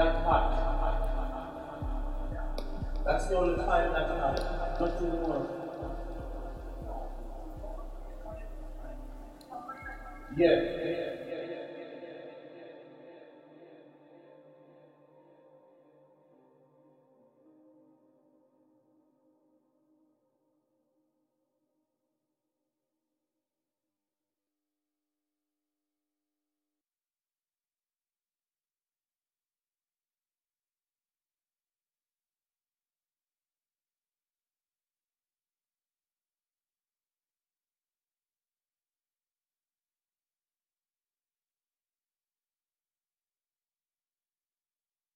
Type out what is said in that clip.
that hot. That's the only time That hot. Nothing more. Yeah.